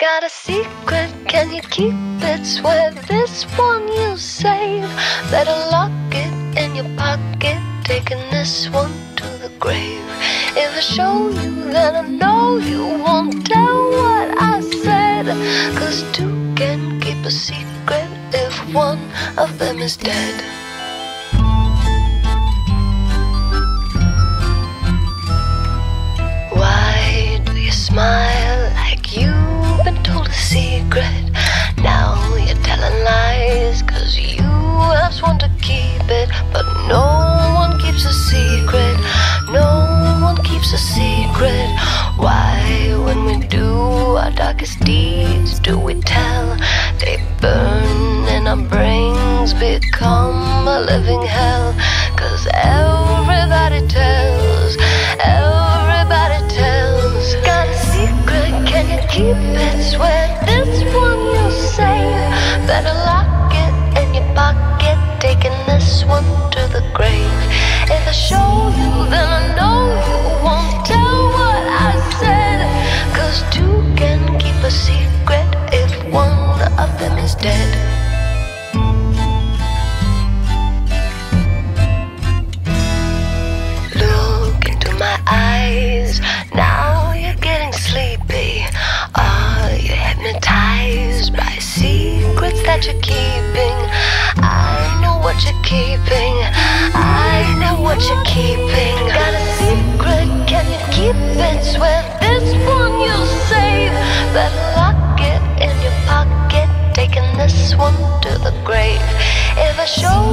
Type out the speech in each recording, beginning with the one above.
Got a secret, can you keep it? Swear this one you'll save. Better lock it in your pocket, taking this one to the grave. If I show you, then I know you won't tell what I said. Cause two can keep a secret if one of them is dead. Darkest deeds, do we tell? They burn and our brains become a living hell. Cause everybody tells, everybody tells. Got a secret, can you keep it? Swear this one you'll save. Better lock it in your pocket, taking this one to the grave. If I show that you're keeping? I know what you're keeping. I know what you're keeping. Got a secret? Can you keep it? Swear this one you'll save. Better lock it in your pocket. Taking this one to the grave. If I show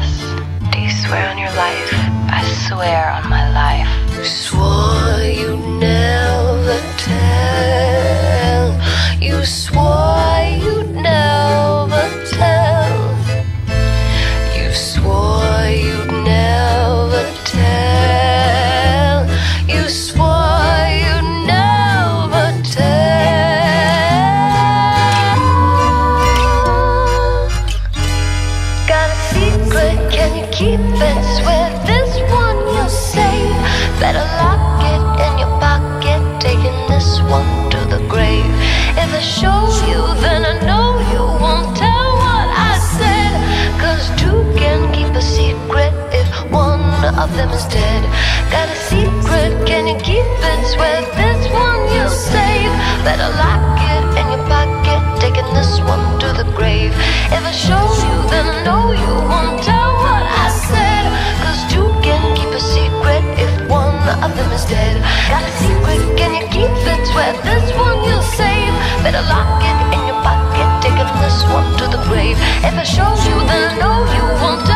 promise. Do you swear on your life? I swear on my life. Swore you'd never keep it? Swear this one you'll save. Better lock it in your pocket, taking this one to the grave. If I show you, then I know you won't tell what I said. Cause two can keep a secret if one of them is dead. This one you'll save. Better lock it in your pocket, taking this one to the grave. If I show you, then I know you won't.